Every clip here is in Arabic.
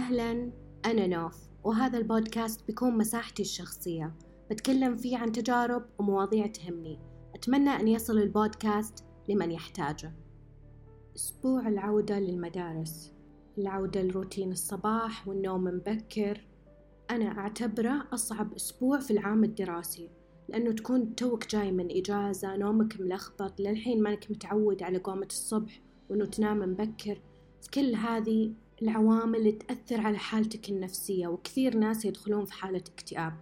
أهلا أنا نوف وهذا البودكاست بيكون مساحتي الشخصية. بتكلم فيه عن تجارب ومواضيع تهمني. أتمنى أن يصل البودكاست لمن يحتاجه. أسبوع العودة للمدارس. العودة لروتين الصباح والنوم مبكر. أنا أعتبره أصعب أسبوع في العام الدراسي لأنه تكون توك جاي من إجازة نومك ملخبط للحين مانك متعود على قومة الصبح وإنه تنام مبكر. كل هذه العوامل اللي تأثر على حالتك النفسية وكثير ناس يدخلون في حالة اكتئاب.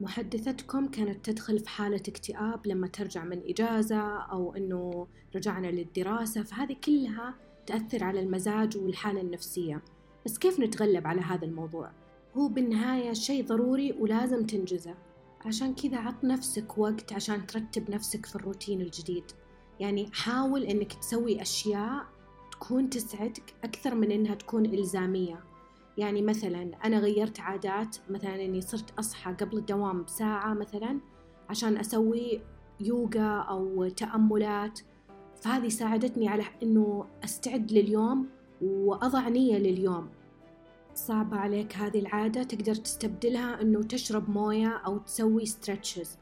محدثتكم كانت تدخل في حالة اكتئاب لما ترجع من إجازة أو أنه رجعنا للدراسة فهذه كلها تأثر على المزاج والحالة النفسية. بس كيف نتغلب على هذا الموضوع؟ هو بالنهاية شيء ضروري ولازم تنجزه. عشان كذا عط نفسك وقت عشان ترتب نفسك في الروتين الجديد. يعني حاول إنك تسوي أشياء تكون تسعدك أكثر من إنها تكون إلزامية. يعني مثلا أنا غيرت عادات مثلا إني صرت أصحى قبل الدوام بساعة مثلا عشان أسوي يوغا أو تأملات. فهذه ساعدتني على إنه أستعد لليوم وأضع نية لليوم. صعبة عليك هذه العادة؟ تقدر تستبدلها إنه تشرب موية أو تسوي ستريتشز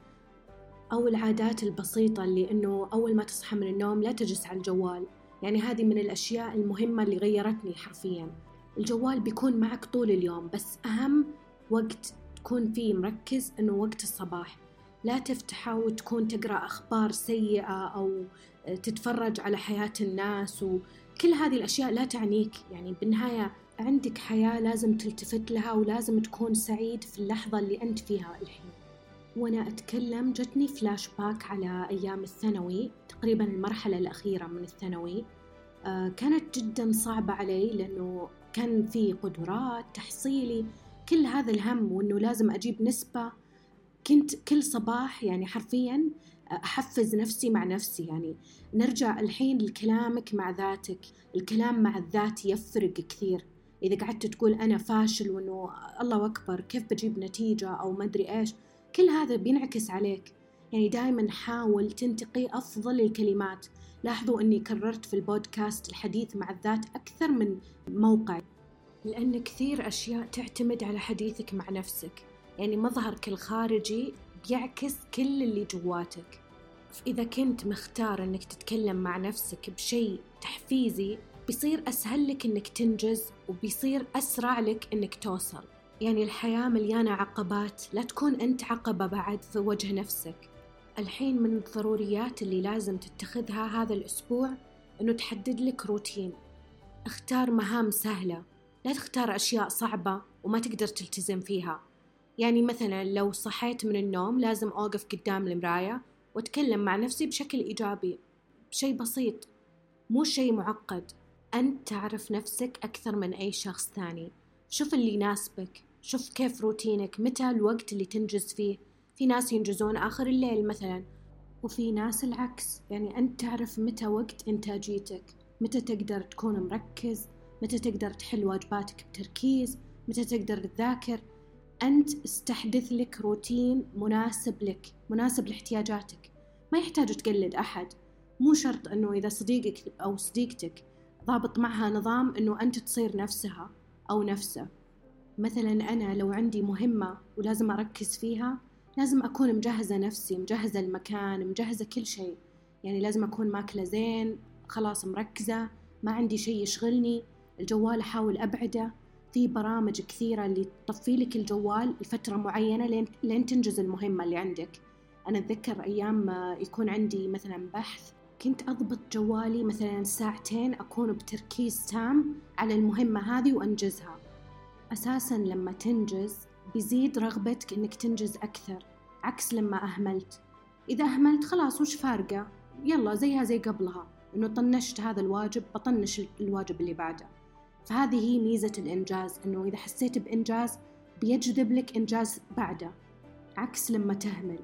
أو العادات البسيطة اللي إنه أول ما تصحى من النوم لا تجلس على الجوال. يعني هذه من الأشياء المهمة اللي غيرتني حرفيا. الجوال بيكون معك طول اليوم بس أهم وقت تكون فيه مركز أنه وقت الصباح. لا تفتحه وتكون تقرأ أخبار سيئة أو تتفرج على حياة الناس وكل هذه الأشياء لا تعنيك. يعني بالنهاية عندك حياة لازم تلتفت لها ولازم تكون سعيد في اللحظة اللي أنت فيها الحين. وأنا أتكلم جتني فلاش باك على أيام الثانوي تقريبا المرحلة الأخيرة من الثانوي. آه، كانت جدا صعبة علي لأنه كان في قدرات تحصيلي كل هذا الهم وأنه لازم أجيب نسبة. كنت كل صباح يعني حرفيا أحفز نفسي مع نفسي يعني نرجع الحين لكلامك مع ذاتك. الكلام مع الذات يفرق كثير. إذا قعدت تقول أنا فاشل وأنه الله أكبر كيف بجيب نتيجة أو ما أدري إيش؟ كل هذا بينعكس عليك. يعني دائما حاول تنتقي أفضل الكلمات. لاحظوا أني كررت في البودكاست الحديث مع الذات أكثر من موقع. لأن كثير أشياء تعتمد على حديثك مع نفسك. يعني مظهرك الخارجي بيعكس كل اللي جواتك. فإذا كنت مختار أنك تتكلم مع نفسك بشيء تحفيزي بيصير أسهل لك أنك تنجز وبيصير أسرع لك أنك توصل. يعني الحياة مليانة عقبات. لا تكون أنت عقبة بعد في وجه نفسك. الحين من الضروريات اللي لازم تتخذها هذا الأسبوع أنه تحدد لك روتين. اختار مهام سهلة. لا تختار أشياء صعبة وما تقدر تلتزم فيها. يعني مثلا لو صحيت من النوم لازم أوقف قدام المراية وأتكلم مع نفسي بشكل إيجابي بشيء بسيط. مو شيء معقد. أنت تعرف نفسك أكثر من أي شخص ثاني. شوف اللي يناسبك. شوف كيف روتينك متى الوقت اللي تنجز فيه؟ في ناس ينجزون آخر الليل مثلا وفي ناس العكس. يعني أنت تعرف متى وقت إنتاجيتك متى تقدر تكون مركز متى تقدر تحل واجباتك بتركيز متى تقدر تذاكر. أنت استحدث لك روتين مناسب لك مناسب لاحتياجاتك. ما يحتاج تقلد أحد. مو شرط أنه إذا صديقك أو صديقتك ضابط معها نظام أنه أنت تصير نفسها أو نفسه. مثلا أنا لو عندي مهمة ولازم أركز فيها لازم أكون مجهزة نفسي مجهزة المكان مجهزة كل شيء. يعني لازم أكون ماكلة زين خلاص مركزة ما عندي شيء يشغلني الجوال أحاول أبعده. في برامج كثيرة اللي تطفي لك الجوال لفترة معينة لين, لين تنجز المهمة اللي عندك. أنا أتذكر أيام يكون عندي مثلا بحث كنت أضبط جوالي مثلا ساعتين أكون بتركيز تام على المهمة هذه وأنجزها. أساسا لما تنجز بيزيد رغبتك إنك تنجز أكثر عكس لما أهملت. إذا أهملت خلاص وش فارقة؟ يلا زيها زي قبلها. إنه طنشت هذا الواجب بطنش الواجب اللي بعده. فهذه هي ميزة الإنجاز إنه إذا حسيت بإنجاز بيجذب لك إنجاز بعده عكس لما تهمل.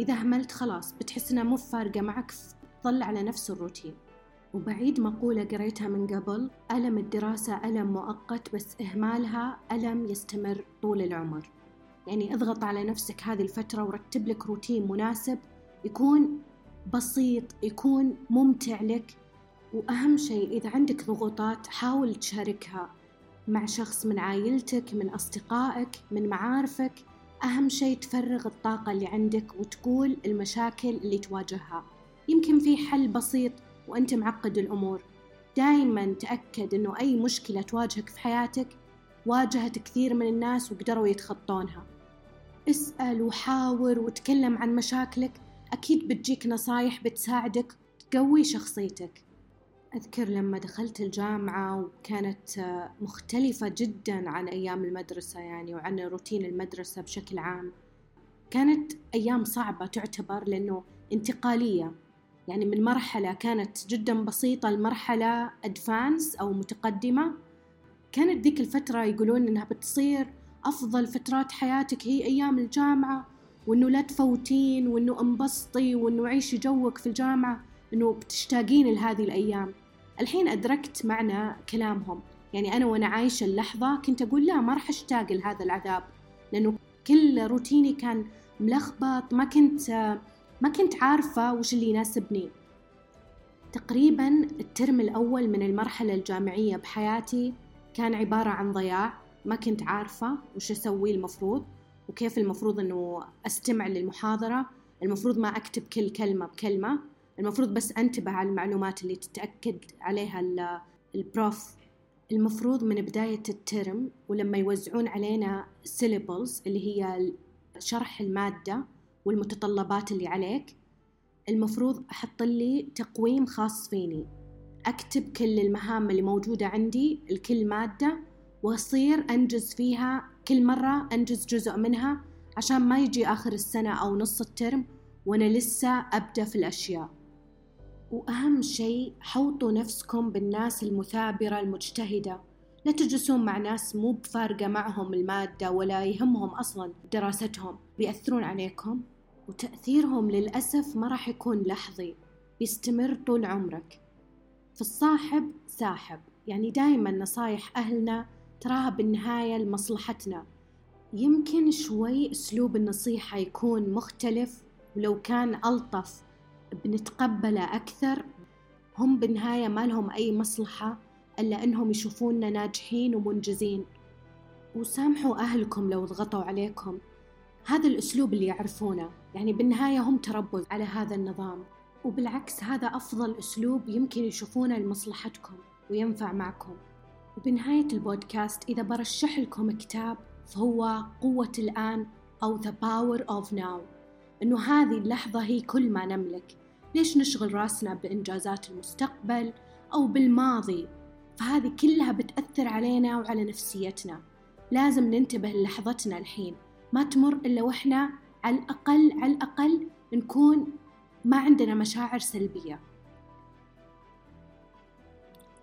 إذا أهملت خلاص بتحس إنها مو فارقة معك ظل على نفس الروتين. وبعيد مقولة قريتها من قبل ألم الدراسة ألم مؤقت بس إهمالها ألم يستمر طول العمر. يعني اضغط على نفسك هذه الفترة ورتب لك روتين مناسب يكون بسيط يكون ممتع لك. وأهم شيء إذا عندك ضغوطات حاول تشاركها مع شخص من عائلتك من أصدقائك من معارفك. أهم شيء تفرغ الطاقة اللي عندك وتقول المشاكل اللي تواجهها. يمكن في حل بسيط وأنت معقد الأمور. دايما تأكد أنه أي مشكلة تواجهك في حياتك واجهت كثير من الناس وقدروا يتخطونها. اسأل وحاور وتكلم عن مشاكلك. أكيد بتجيك نصايح بتساعدك تقوي شخصيتك. أذكر لما دخلت الجامعة وكانت مختلفة جدا عن أيام المدرسة يعني وعن روتين المدرسة بشكل عام. كانت أيام صعبة تعتبر لأنه انتقالية. يعني من مرحلة كانت جدا بسيطة لمرحلة أدفانس أو متقدمة. كانت ذيك الفترة يقولون إنها بتصير أفضل فترات حياتك هي أيام الجامعة وإنه لا تفوتين وإنه انبسطي وإنه عيشي جوك في الجامعة إنه بتشتاقين لهذه الأيام. الحين أدركت معنى كلامهم. يعني أنا وأنا عايشة اللحظة كنت أقول لا ما راح أشتاق لهذا العذاب لأنه كل روتيني كان ملخبط ما كنت ما كنت عارفة وش اللي يناسبني. تقريبا الترم الأول من المرحلة الجامعية بحياتي كان عبارة عن ضياع. ما كنت عارفة وش أسوي المفروض وكيف المفروض أنه أستمع للمحاضرة. المفروض ما أكتب كل كلمة بكلمة. المفروض بس أنتبه على المعلومات اللي تتأكد عليها البروف. المفروض من بداية الترم ولما يوزعون علينا syllables اللي هي شرح المادة والمتطلبات اللي عليك المفروض أحط لي تقويم خاص فيني. أكتب كل المهام اللي موجودة عندي لكل مادة وأصير أنجز فيها كل مرة أنجز جزء منها عشان ما يجي آخر السنة أو نص الترم وأنا لسه أبدأ في الأشياء. وأهم شيء حوطوا نفسكم بالناس المثابرة المجتهدة. لا تجلسون مع ناس مو بفارقة معهم المادة ولا يهمهم أصلا دراستهم. بيأثرون عليكم وتأثيرهم للأسف ما راح يكون لحظي. بيستمر طول عمرك. فالصاحب ساحب. يعني دايما نصايح أهلنا تراها بالنهاية لمصلحتنا. يمكن شوي أسلوب النصيحة يكون مختلف ولو كان ألطف. بنتقبله أكثر. هم بالنهاية ما لهم أي مصلحة. إلا أنهم يشوفوننا ناجحين ومنجزين. وسامحوا أهلكم لو ضغطوا عليكم. هذا الأسلوب اللي يعرفونه. يعني بالنهاية هم تربوا على هذا النظام. وبالعكس هذا أفضل أسلوب يمكن يشوفونه لمصلحتكم وينفع معكم. وبنهاية البودكاست إذا برشح لكم كتاب فهو قوة الآن أو The Power of Now. إنه هذه اللحظة هي كل ما نملك. ليش نشغل رأسنا بإنجازات المستقبل أو بالماضي؟ فهذه كلها بتأثر علينا وعلى نفسيتنا. لازم ننتبه للحظتنا الحين. ما تمر إلا وإحنا على الأقل على الأقل نكون ما عندنا مشاعر سلبية.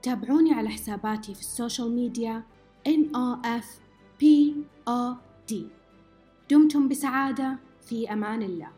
تابعوني على حساباتي في السوشيال ميديا NOFPOD دمتم بسعادة. في أمان الله.